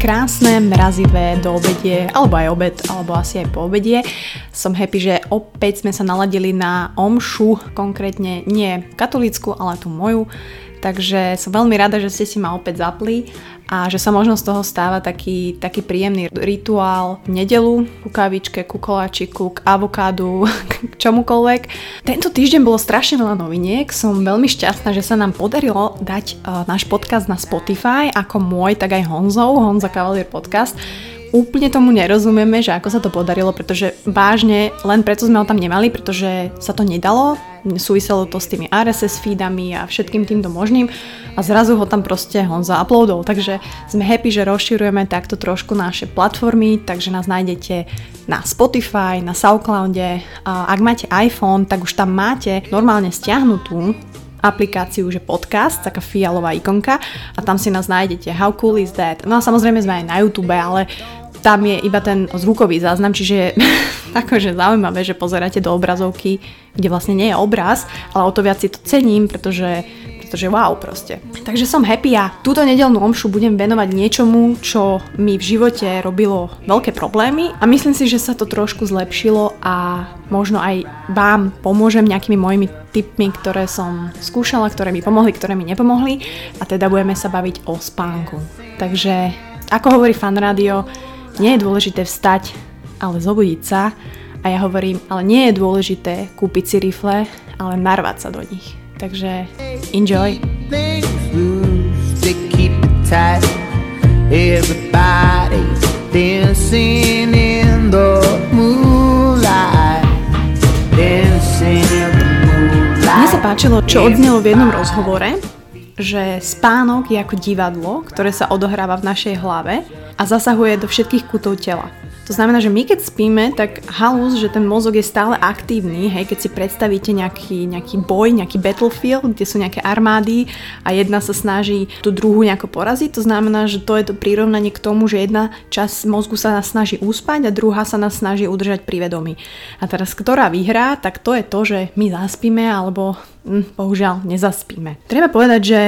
krásne, mrazivé do obedie, alebo aj obed, alebo asi aj po obedie. Som happy, že opäť sme sa naladili na omšu, konkrétne nie katolícku, ale tú moju. Takže som veľmi rada, že ste si ma opäť zapli a že sa možno z toho stáva taký, taký príjemný rituál v nedelu ku kávičke, ku koláčiku, k avokádu, k čomukoľvek. Tento týždeň bolo strašne veľa noviniek, som veľmi šťastná, že sa nám podarilo dať uh, náš podcast na Spotify, ako môj, tak aj Honzov, Honza Cavalier podcast úplne tomu nerozumieme, že ako sa to podarilo, pretože vážne len preto sme ho tam nemali, pretože sa to nedalo, súviselo to s tými RSS feedami a všetkým týmto možným. A zrazu ho tam proste on zauploadol, takže sme happy, že rozširujeme takto trošku naše platformy, takže nás nájdete na Spotify, na Soundcloude, a ak máte iPhone, tak už tam máte normálne stiahnutú aplikáciu, že podcast, taká fialová ikonka. A tam si nás nájdete. How cool is that? No a samozrejme sme aj na YouTube, ale tam je iba ten zvukový záznam, čiže je akože zaujímavé, že pozeráte do obrazovky, kde vlastne nie je obraz, ale o to viac si to cením, pretože pretože wow proste. Takže som happy a túto nedelnú omšu budem venovať niečomu, čo mi v živote robilo veľké problémy a myslím si, že sa to trošku zlepšilo a možno aj vám pomôžem nejakými mojimi tipmi, ktoré som skúšala, ktoré mi pomohli, ktoré mi nepomohli a teda budeme sa baviť o spánku. Takže ako hovorí fan radio, nie je dôležité vstať, ale zobudiť sa. A ja hovorím, ale nie je dôležité kúpiť si rifle, ale narvať sa do nich. Takže enjoy. Everybody's dancing in the moonlight Dancing in the moonlight Mne sa páčilo, čo odznelo v jednom rozhovore, že spánok je ako divadlo, ktoré sa odohráva v našej hlave a zasahuje do všetkých kútov tela. To znamená, že my keď spíme, tak halus, že ten mozog je stále aktívny, hej, keď si predstavíte nejaký, nejaký boj, nejaký battlefield, kde sú nejaké armády a jedna sa snaží tú druhú nejako poraziť, to znamená, že to je to prirovnanie k tomu, že jedna časť mozgu sa nás snaží uspať a druhá sa nás snaží udržať pri vedomí. A teraz, ktorá vyhrá, tak to je to, že my zaspíme alebo hm, bohužiaľ nezaspíme. Treba povedať, že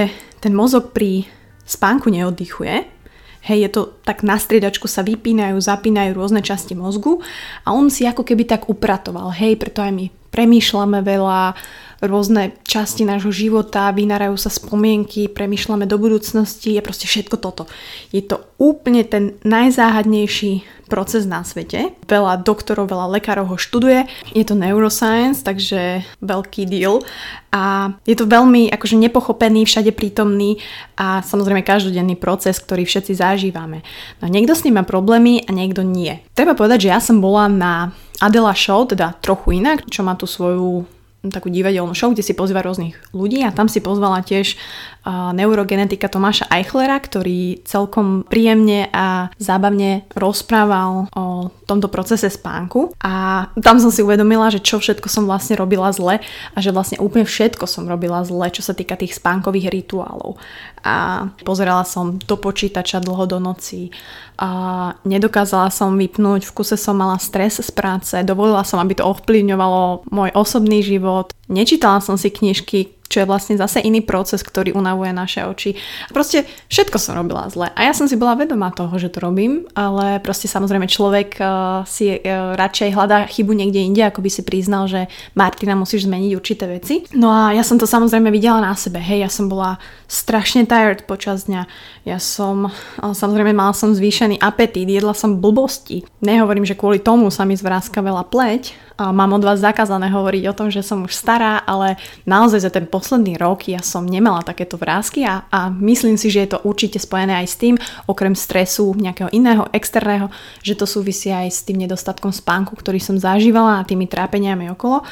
ten mozog pri spánku neoddychuje, Hej, je to tak na striedačku sa vypínajú, zapínajú rôzne časti mozgu a on si ako keby tak upratoval. Hej, preto aj my premýšľame veľa, rôzne časti nášho života, vynárajú sa spomienky, premýšľame do budúcnosti a proste všetko toto. Je to úplne ten najzáhadnejší proces na svete. Veľa doktorov, veľa lekárov ho študuje. Je to neuroscience, takže veľký deal. A je to veľmi akože nepochopený, všade prítomný a samozrejme každodenný proces, ktorý všetci zažívame. No niekto s ním má problémy a niekto nie. Treba povedať, že ja som bola na Adela Show, teda trochu inak, čo má tu svoju takú divadelnú show, kde si pozýva rôznych ľudí a tam si pozvala tiež neurogenetika Tomáša Eichlera, ktorý celkom príjemne a zábavne rozprával o tomto procese spánku a tam som si uvedomila, že čo všetko som vlastne robila zle a že vlastne úplne všetko som robila zle, čo sa týka tých spánkových rituálov. A pozerala som do počítača dlho do noci, a nedokázala som vypnúť, v kuse som mala stres z práce, dovolila som, aby to ovplyvňovalo môj osobný život, nečítala som si knižky, čo je vlastne zase iný proces, ktorý unavuje naše oči. Proste všetko som robila zle. A ja som si bola vedomá toho, že to robím, ale proste samozrejme človek uh, si uh, radšej hľadá chybu niekde inde, ako by si priznal, že Martina musíš zmeniť určité veci. No a ja som to samozrejme videla na sebe. Hej, ja som bola strašne tired počas dňa. Ja som, uh, samozrejme mala som zvýšený apetít, jedla som blbosti. Nehovorím, že kvôli tomu sa mi zvráska veľa pleť, mám od vás zakázané hovoriť o tom, že som už stará, ale naozaj za ten posledný rok ja som nemala takéto vrázky a, a myslím si, že je to určite spojené aj s tým, okrem stresu nejakého iného, externého, že to súvisí aj s tým nedostatkom spánku, ktorý som zažívala a tými trápeniami okolo.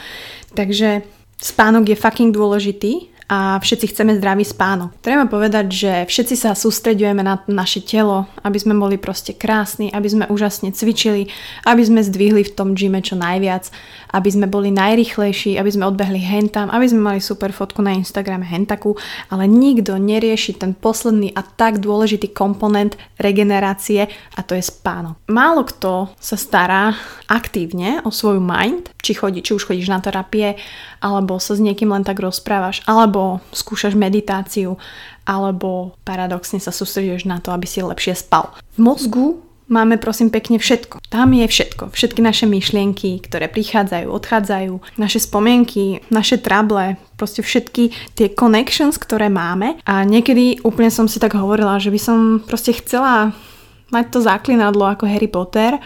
Takže spánok je fucking dôležitý a všetci chceme zdravý spánok. Treba povedať, že všetci sa sústredujeme na naše telo, aby sme boli proste krásni, aby sme úžasne cvičili, aby sme zdvihli v tom gyme čo najviac, aby sme boli najrychlejší, aby sme odbehli hentam, aby sme mali super fotku na Instagrame hentaku, ale nikto nerieši ten posledný a tak dôležitý komponent regenerácie a to je spánok. Málo kto sa stará aktívne o svoju mind, či, chodí, či už chodíš na terapie, alebo sa s niekým len tak rozprávaš, alebo alebo skúšaš meditáciu, alebo paradoxne sa sústredíš na to, aby si lepšie spal. V mozgu máme prosím pekne všetko. Tam je všetko. Všetky naše myšlienky, ktoré prichádzajú, odchádzajú, naše spomienky, naše trable, proste všetky tie connections, ktoré máme. A niekedy úplne som si tak hovorila, že by som proste chcela mať to záklinadlo ako Harry Potter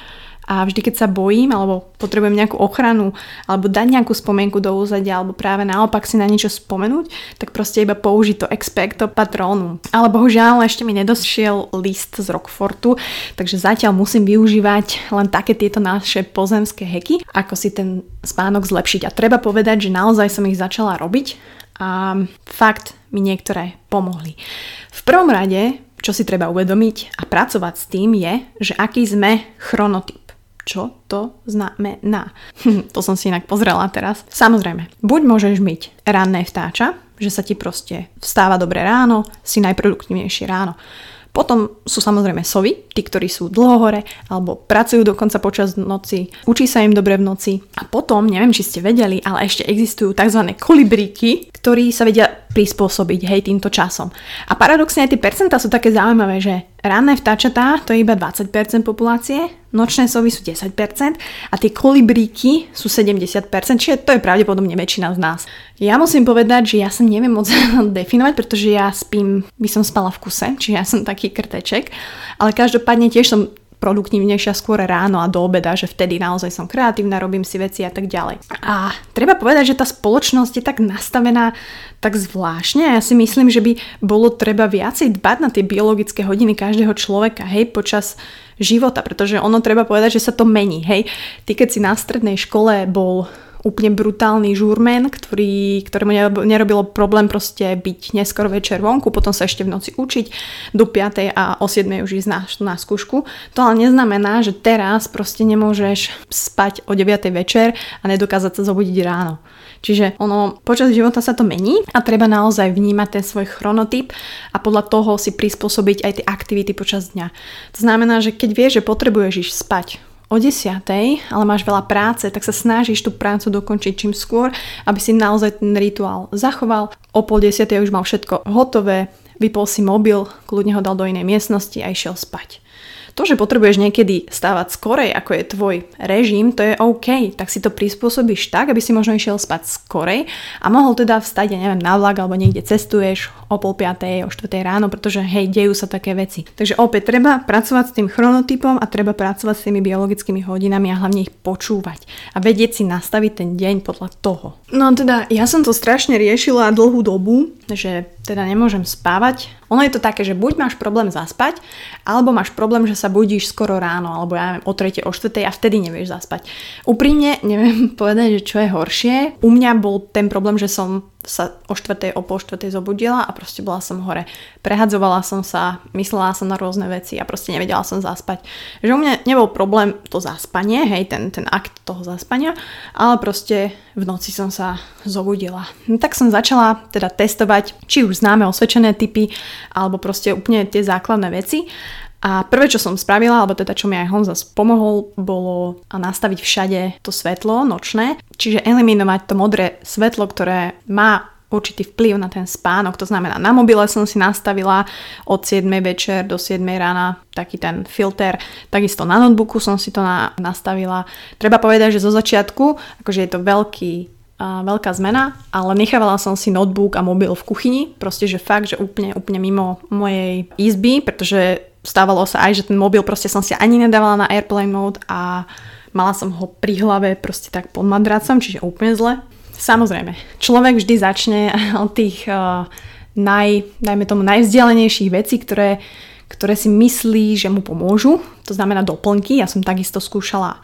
a vždy, keď sa bojím alebo potrebujem nejakú ochranu alebo dať nejakú spomienku do úzadia alebo práve naopak si na niečo spomenúť, tak proste iba použiť to expecto patronum. Ale bohužiaľ ešte mi nedošiel list z Rockfortu, takže zatiaľ musím využívať len také tieto naše pozemské heky, ako si ten spánok zlepšiť. A treba povedať, že naozaj som ich začala robiť a fakt mi niektoré pomohli. V prvom rade čo si treba uvedomiť a pracovať s tým je, že aký sme chronotyp. Čo to znamená? to som si inak pozrela teraz. Samozrejme, buď môžeš myť ranné vtáča, že sa ti proste vstáva dobre ráno, si najproduktívnejšie ráno. Potom sú samozrejme sovy, tí, ktorí sú dlho hore alebo pracujú dokonca počas noci, učí sa im dobre v noci. A potom, neviem, či ste vedeli, ale ešte existujú tzv. kolibríky, ktorí sa vedia prispôsobiť hej týmto časom. A paradoxne aj tie percentá sú také zaujímavé, že ranné vtáčatá to je iba 20% populácie, nočné sovy sú 10% a tie kolibríky sú 70%, čiže to je pravdepodobne väčšina z nás. Ja musím povedať, že ja sa neviem moc definovať, pretože ja spím, by som spala v kuse, čiže ja som taký krteček, ale každopádne tiež som produktívnejšia skôr ráno a do obeda, že vtedy naozaj som kreatívna, robím si veci a tak ďalej. A treba povedať, že tá spoločnosť je tak nastavená tak zvláštne ja si myslím, že by bolo treba viacej dbať na tie biologické hodiny každého človeka, hej, počas života, pretože ono treba povedať, že sa to mení, hej. Ty keď si na strednej škole bol úplne brutálny žurmen, ktorý, ktorému nerobilo problém proste byť neskoro večer vonku, potom sa ešte v noci učiť do 5. a o 7. už ísť na, na skúšku. To ale neznamená, že teraz proste nemôžeš spať o 9. večer a nedokázať sa zobudiť ráno. Čiže ono počas života sa to mení a treba naozaj vnímať ten svoj chronotyp a podľa toho si prispôsobiť aj tie aktivity počas dňa. To znamená, že keď vieš, že potrebuješ ísť spať o 10, ale máš veľa práce, tak sa snažíš tú prácu dokončiť čím skôr, aby si naozaj ten rituál zachoval. O pol 10 už mal všetko hotové, vypol si mobil, kľudne ho dal do inej miestnosti a išiel spať. To, že potrebuješ niekedy stávať skorej, ako je tvoj režim, to je OK, tak si to prispôsobíš tak, aby si možno išiel spať skorej a mohol teda vstať, ja neviem, na vlak alebo niekde cestuješ o pol piatej, o štvrtej ráno, pretože hej, dejú sa také veci. Takže opäť treba pracovať s tým chronotypom a treba pracovať s tými biologickými hodinami a hlavne ich počúvať a vedieť si nastaviť ten deň podľa toho. No teda, ja som to strašne riešila dlhú dobu, že teda nemôžem spávať. Ono je to také, že buď máš problém zaspať, alebo máš problém, že sa budíš skoro ráno, alebo ja neviem, o 3. o 4. a vtedy nevieš zaspať. Úprimne neviem povedať, že čo je horšie. U mňa bol ten problém, že som sa o 4. o pol 4. zobudila a proste bola som hore. Prehadzovala som sa, myslela som na rôzne veci a proste nevedela som zaspať. Že u mňa nebol problém to zaspanie, hej, ten, ten akt toho zaspania, ale proste v noci som sa zobudila. No, tak som začala teda testovať, či už známe osvedčené typy, alebo proste úplne tie základné veci. A prvé, čo som spravila, alebo teda čo mi aj Honza pomohol, bolo nastaviť všade to svetlo nočné, čiže eliminovať to modré svetlo, ktoré má určitý vplyv na ten spánok. To znamená, na mobile som si nastavila od 7 večer do 7 rána taký ten filter. Takisto na notebooku som si to na, nastavila. Treba povedať, že zo začiatku, akože je to veľký veľká zmena, ale nechávala som si notebook a mobil v kuchyni, proste, že fakt, že úplne, úplne mimo mojej izby, pretože stávalo sa aj, že ten mobil proste som si ani nedávala na airplane mode a mala som ho pri hlave proste tak pod madracom, čiže úplne zle. Samozrejme, človek vždy začne od tých uh, naj, dajme tomu najvzdialenejších vecí, ktoré, ktoré si myslí, že mu pomôžu. To znamená doplnky. Ja som takisto skúšala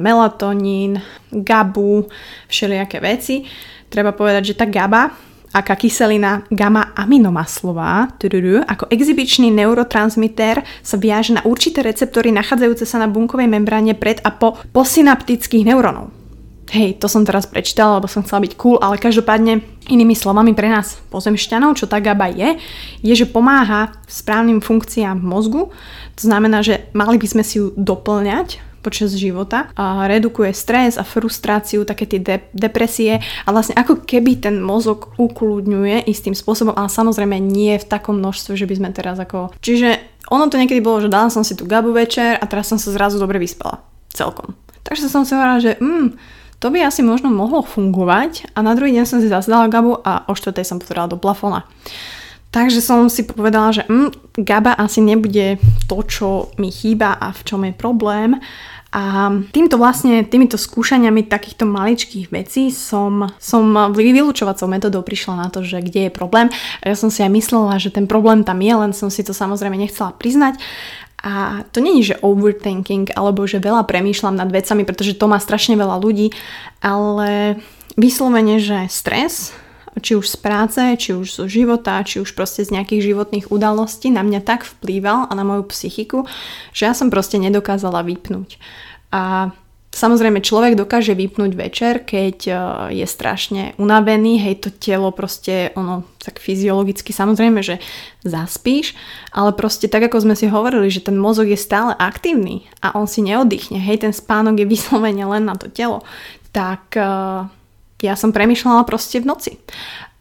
melatonín, GABu, všelijaké veci. Treba povedať, že tá GABA aká kyselina gamma aminomaslová, ako exibičný neurotransmiter sa viaže na určité receptory nachádzajúce sa na bunkovej membráne pred a po posynaptických neurónov. Hej, to som teraz prečítala, lebo som chcela byť cool, ale každopádne inými slovami pre nás pozemšťanov, čo tá GABA je, je, že pomáha správnym funkciám mozgu. To znamená, že mali by sme si ju doplňať počas života. A redukuje stres a frustráciu, také tie de- depresie a vlastne ako keby ten mozog ukludňuje istým spôsobom, ale samozrejme nie v takom množstve, že by sme teraz ako... Čiže ono to niekedy bolo, že dala som si tu gabu večer a teraz som sa zrazu dobre vyspala. Celkom. Takže som si hovorila, že mm, to by asi možno mohlo fungovať a na druhý deň som si zase dala gabu a o štvrtej som potrebala do plafona. Takže som si povedala, že mm, GABA asi nebude to, čo mi chýba a v čom je problém. A týmto vlastne, týmito skúšaniami takýchto maličkých vecí som, som vylúčovacou metodou prišla na to, že kde je problém. Ja som si aj myslela, že ten problém tam je, len som si to samozrejme nechcela priznať. A to není, že overthinking, alebo že veľa premýšľam nad vecami, pretože to má strašne veľa ľudí, ale vyslovene, že stres, či už z práce, či už zo života, či už proste z nejakých životných udalostí na mňa tak vplýval a na moju psychiku, že ja som proste nedokázala vypnúť. A Samozrejme, človek dokáže vypnúť večer, keď e, je strašne unavený, hej, to telo proste, ono, tak fyziologicky samozrejme, že zaspíš, ale proste tak, ako sme si hovorili, že ten mozog je stále aktívny a on si neoddychne, hej, ten spánok je vyslovene len na to telo, tak uh, ja som premyšľala proste v noci.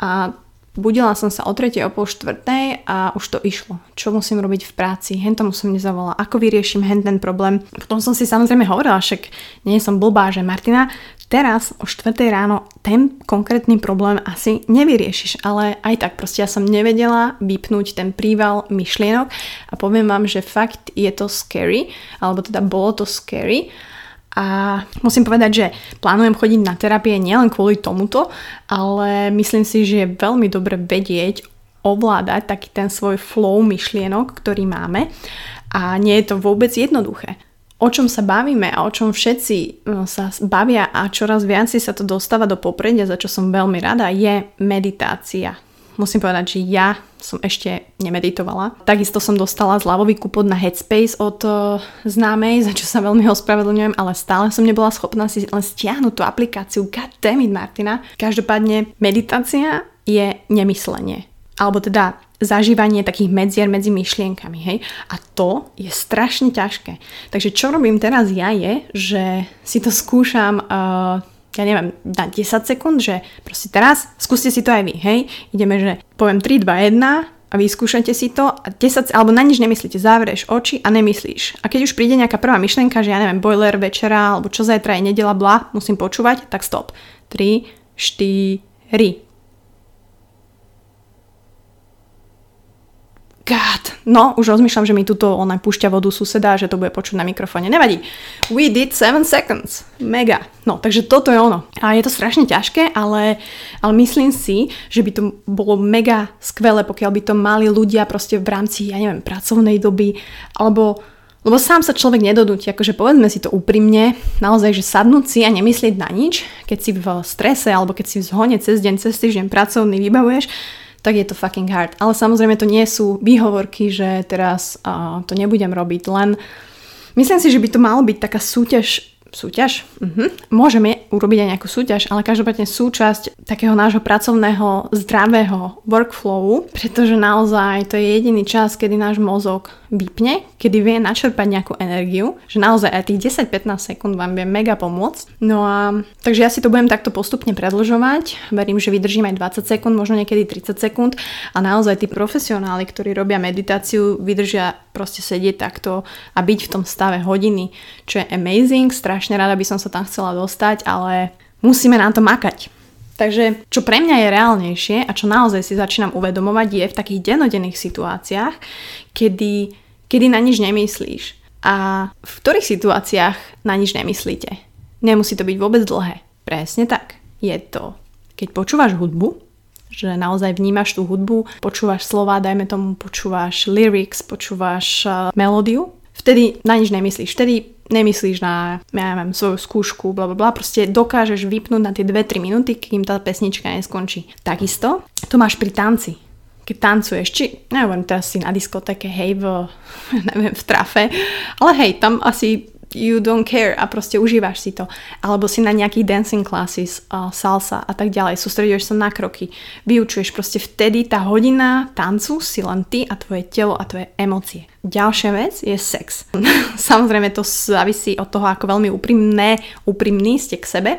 A budila som sa o 3. o pol 4. a už to išlo. Čo musím robiť v práci? Hen tomu som nezavolala. Ako vyrieším hen ten problém? Potom som si samozrejme hovorila, však nie som blbá, že Martina, teraz o 4. ráno ten konkrétny problém asi nevyriešiš, ale aj tak proste ja som nevedela vypnúť ten príval myšlienok a poviem vám, že fakt je to scary, alebo teda bolo to scary a musím povedať, že plánujem chodiť na terapie nielen kvôli tomuto, ale myslím si, že je veľmi dobre vedieť, ovládať taký ten svoj flow myšlienok, ktorý máme a nie je to vôbec jednoduché. O čom sa bavíme a o čom všetci no, sa bavia a čoraz viac sa to dostáva do popredia, za čo som veľmi rada, je meditácia musím povedať, že ja som ešte nemeditovala. Takisto som dostala zľavový kupon na Headspace od uh, známej, za čo sa veľmi ospravedlňujem, ale stále som nebola schopná si len stiahnuť tú aplikáciu. God damn it, Martina. Každopádne meditácia je nemyslenie. Alebo teda zažívanie takých medzier medzi myšlienkami, hej? A to je strašne ťažké. Takže čo robím teraz ja je, že si to skúšam uh, ja neviem, na 10 sekúnd, že proste teraz skúste si to aj vy, hej? Ideme, že poviem 3, 2, 1 a vyskúšajte si to a 10, alebo na nič nemyslíte, zavrieš oči a nemyslíš. A keď už príde nejaká prvá myšlienka, že ja neviem, boiler večera, alebo čo zajtra je nedela, bla, musím počúvať, tak stop. 3, 4, God, no už rozmýšľam, že mi tuto ona púšťa vodu suseda, že to bude počuť na mikrofóne. Nevadí. We did 7 seconds. Mega. No, takže toto je ono. A je to strašne ťažké, ale, ale myslím si, že by to bolo mega skvelé, pokiaľ by to mali ľudia proste v rámci, ja neviem, pracovnej doby, alebo lebo sám sa človek nedodúti, akože povedzme si to úprimne, naozaj, že sadnúť si a nemyslieť na nič, keď si v strese alebo keď si v zhone cez deň, cez týždeň pracovný vybavuješ, tak je to fucking hard. Ale samozrejme to nie sú výhovorky, že teraz uh, to nebudem robiť, len myslím si, že by to malo byť taká súťaž súťaž. Uh-huh. Môžeme urobiť aj nejakú súťaž, ale každopádne súčasť takého nášho pracovného zdravého workflowu, pretože naozaj to je jediný čas, kedy náš mozog vypne, kedy vie načerpať nejakú energiu, že naozaj aj tých 10-15 sekúnd vám vie mega pomôcť. No a takže ja si to budem takto postupne predlžovať. Verím, že vydržím aj 20 sekúnd, možno niekedy 30 sekúnd a naozaj tí profesionáli, ktorí robia meditáciu, vydržia proste sedieť takto a byť v tom stave hodiny, čo je amazing, strašne rada by som sa tam chcela dostať, ale musíme na to makať. Takže čo pre mňa je reálnejšie a čo naozaj si začínam uvedomovať je v takých denodenných situáciách, kedy, kedy na nič nemyslíš. A v ktorých situáciách na nič nemyslíte? Nemusí to byť vôbec dlhé. Presne tak. Je to, keď počúvaš hudbu, že naozaj vnímaš tú hudbu, počúvaš slova, dajme tomu, počúvaš lyrics, počúvaš uh, melódiu, vtedy na nič nemyslíš. Vtedy nemyslíš na, ja neviem, svoju skúšku, bla, bla, proste dokážeš vypnúť na tie 2-3 minúty, kým tá pesnička neskončí. Takisto to máš pri tanci. Keď tancuješ, či, neviem, teraz si na diskotéke, hej, v, neviem, v trafe, ale hej, tam asi you don't care a proste užívaš si to. Alebo si na nejakých dancing classes, uh, salsa a tak ďalej, sústreduješ sa na kroky, vyučuješ proste vtedy tá hodina tancu si len ty a tvoje telo a tvoje emócie. Ďalšia vec je sex. Samozrejme to závisí od toho, ako veľmi úprimné, úprimný ste k sebe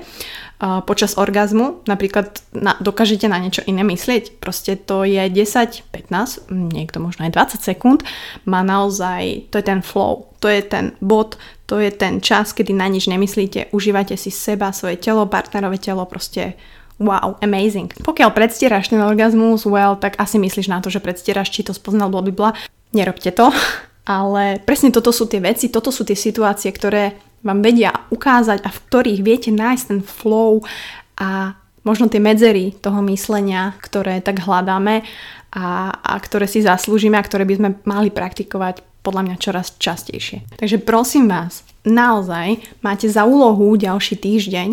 počas orgazmu, napríklad na, dokážete na niečo iné myslieť, proste to je 10, 15, niekto možno aj 20 sekúnd, má naozaj, to je ten flow, to je ten bod, to je ten čas, kedy na nič nemyslíte, užívate si seba, svoje telo, partnerové telo, proste wow, amazing. Pokiaľ predstieraš ten orgazmus, well, tak asi myslíš na to, že predstieraš, či to spoznal blabla. Nerobte to, ale presne toto sú tie veci, toto sú tie situácie, ktoré vám vedia ukázať a v ktorých viete nájsť ten flow a možno tie medzery toho myslenia, ktoré tak hľadáme a, a ktoré si zaslúžime a ktoré by sme mali praktikovať podľa mňa čoraz častejšie. Takže prosím vás, naozaj máte za úlohu ďalší týždeň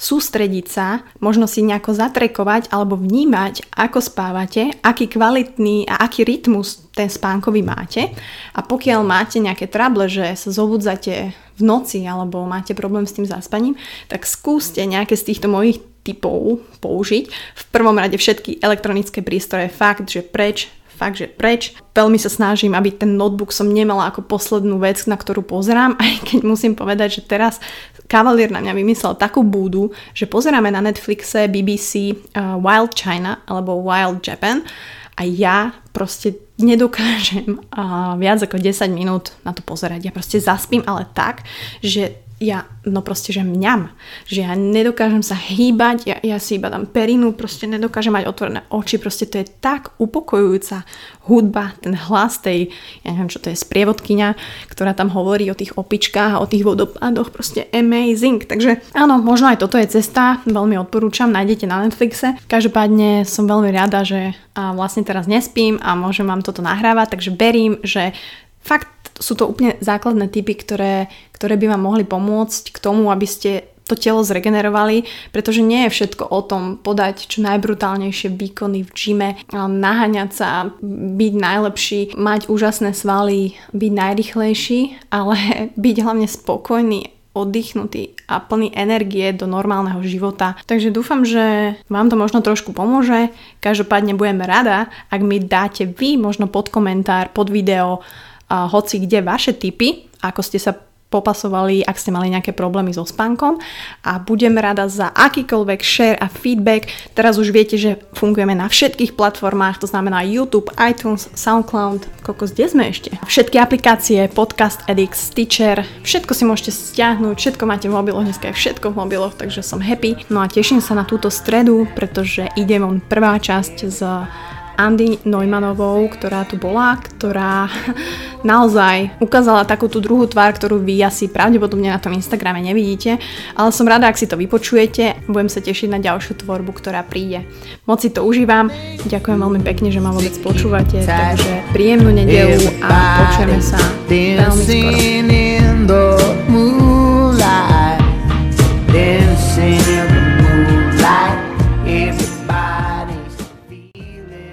sústrediť sa, možno si nejako zatrekovať alebo vnímať, ako spávate, aký kvalitný a aký rytmus ten spánkový máte. A pokiaľ máte nejaké trable, že sa zobudzate v noci alebo máte problém s tým zaspaním, tak skúste nejaké z týchto mojich typov použiť. V prvom rade všetky elektronické prístroje fakt, že preč fakt, že preč. Veľmi sa snažím, aby ten notebook som nemala ako poslednú vec, na ktorú pozerám, aj keď musím povedať, že teraz kavalier na mňa vymyslel takú búdu, že pozeráme na Netflixe BBC uh, Wild China alebo Wild Japan a ja proste nedokážem uh, viac ako 10 minút na to pozerať. Ja proste zaspím, ale tak, že ja, no proste, že mňam, že ja nedokážem sa hýbať, ja, ja si iba dám perinu, proste nedokážem mať otvorené oči, proste to je tak upokojujúca hudba, ten hlas tej, ja neviem čo to je, sprievodkyňa, ktorá tam hovorí o tých opičkách a o tých vodopádoch, proste amazing. Takže áno, možno aj toto je cesta, veľmi odporúčam, nájdete na Netflixe. Každopádne som veľmi rada, že vlastne teraz nespím a môžem vám toto nahrávať, takže verím, že fakt sú to úplne základné typy, ktoré, ktoré by vám mohli pomôcť k tomu, aby ste to telo zregenerovali, pretože nie je všetko o tom podať čo najbrutálnejšie výkony v gyme, naháňať sa, byť najlepší, mať úžasné svaly, byť najrychlejší, ale byť hlavne spokojný oddychnutý a plný energie do normálneho života. Takže dúfam, že vám to možno trošku pomôže. Každopádne budem rada, ak mi dáte vy možno pod komentár, pod video hoci kde vaše tipy, ako ste sa popasovali, ak ste mali nejaké problémy so spánkom a budem rada za akýkoľvek share a feedback. Teraz už viete, že fungujeme na všetkých platformách, to znamená YouTube, iTunes, SoundCloud, kokos, kde sme ešte? Všetky aplikácie, Podcast Edix, Stitcher, všetko si môžete stiahnuť, všetko máte v mobiloch, dneska je všetko v mobiloch, takže som happy. No a teším sa na túto stredu, pretože ide von prvá časť z Andy Neumannovou, ktorá tu bola, ktorá naozaj ukázala takú tú druhú tvár, ktorú vy asi pravdepodobne na tom Instagrame nevidíte, ale som rada, ak si to vypočujete, budem sa tešiť na ďalšiu tvorbu, ktorá príde. Moc si to užívam, ďakujem veľmi pekne, že ma vôbec počúvate, takže príjemnú nedelu a počujeme sa veľmi skoro.